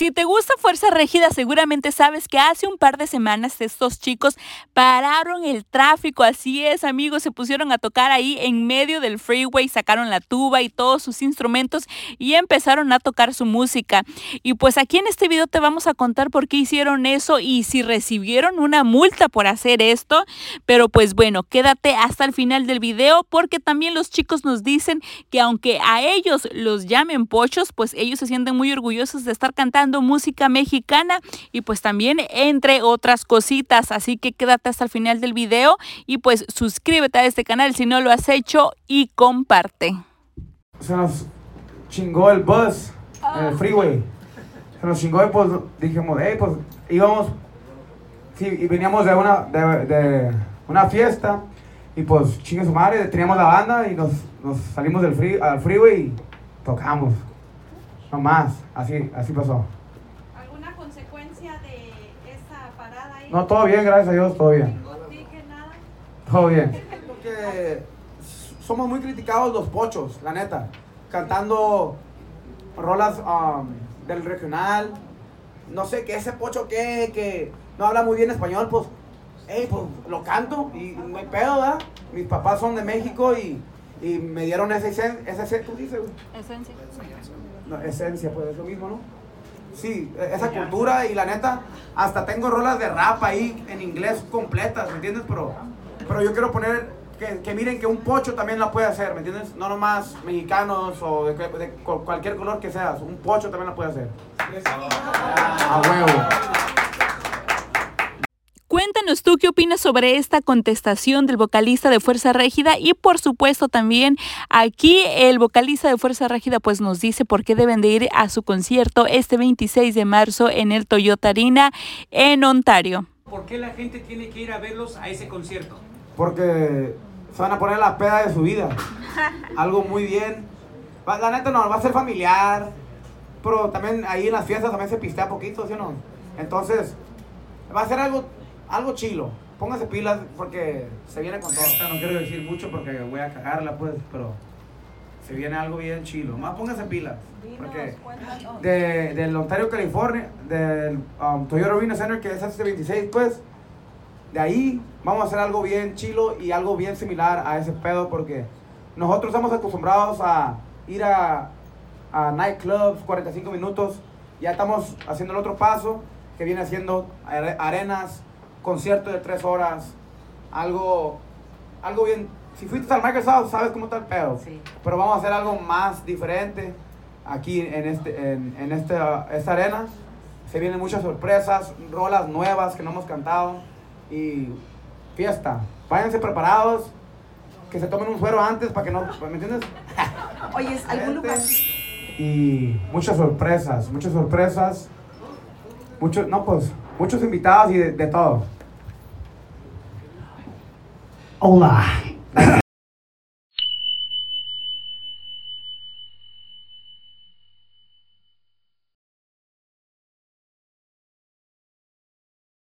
Si te gusta Fuerza Régida, seguramente sabes que hace un par de semanas estos chicos pararon el tráfico. Así es, amigos, se pusieron a tocar ahí en medio del freeway, sacaron la tuba y todos sus instrumentos y empezaron a tocar su música. Y pues aquí en este video te vamos a contar por qué hicieron eso y si recibieron una multa por hacer esto. Pero pues bueno, quédate hasta el final del video porque también los chicos nos dicen que aunque a ellos los llamen pochos, pues ellos se sienten muy orgullosos de estar cantando música mexicana y pues también entre otras cositas. Así que quédate hasta el final del video y pues suscríbete a este canal si no lo has hecho y comparte. Se nos chingó el bus en el freeway. Se nos chingó y pues dijimos, hey, pues íbamos, sí, y veníamos de una, de, una fiesta y pues chingue su madre, teníamos la banda y nos, nos salimos del free, al freeway y tocamos. No más, así, así pasó. ¿Alguna consecuencia de esa parada ahí? No, todo bien, gracias a Dios, todo bien. Todo bien. Porque somos muy criticados los pochos, la neta. Cantando rolas um, del regional. No sé, que ese pocho que, que no habla muy bien español, pues, hey, pues lo canto y no hay pedo, ¿verdad? Mis papás son de México y, y me dieron esa esencia, esa esencia, ¿tú dices? güey? No, esencia, pues es lo mismo, ¿no? Sí, e- esa cultura y la neta, hasta tengo rolas de rap ahí en inglés completas, ¿me entiendes? Pero, pero yo quiero poner que, que miren que un pocho también la puede hacer, ¿me entiendes? No nomás mexicanos o de, de cu- cualquier color que seas, un pocho también la puede hacer. A huevo. Cuéntanos tú qué opinas sobre esta contestación del vocalista de Fuerza Régida y por supuesto también aquí el vocalista de Fuerza Régida pues nos dice por qué deben de ir a su concierto este 26 de marzo en el Toyota Arena en Ontario. ¿Por qué la gente tiene que ir a verlos a ese concierto? Porque se van a poner la peda de su vida. Algo muy bien. La neta no, va a ser familiar. Pero también ahí en las fiestas también se pistea poquito, ¿sí o no? Entonces, va a ser algo, algo chilo. Póngase pilas porque se viene con todo. No quiero decir mucho porque voy a cagarla, pues, pero se viene algo bien chilo. Más póngase pilas. Porque de, del Ontario, California, del um, Toyota Arena Center, que es este 26, pues, de ahí vamos a hacer algo bien chilo y algo bien similar a ese pedo porque nosotros estamos acostumbrados a ir a, a nightclubs, 45 minutos, ya estamos haciendo el otro paso que viene haciendo are- arenas, concierto de 3 horas, algo, algo bien. Si fuiste al Microsoft, sabes cómo está el pedo. Pero vamos a hacer algo más diferente aquí en, este, en, en esta, esta arena. Se vienen muchas sorpresas, rolas nuevas que no hemos cantado y fiesta. Váyanse preparados, que se tomen un suero antes para que no, ¿me entiendes? Oye, ¿algún lugar? Y muchas sorpresas, muchas sorpresas. Muchos, no pues, muchos invitados y de, todo. Hola.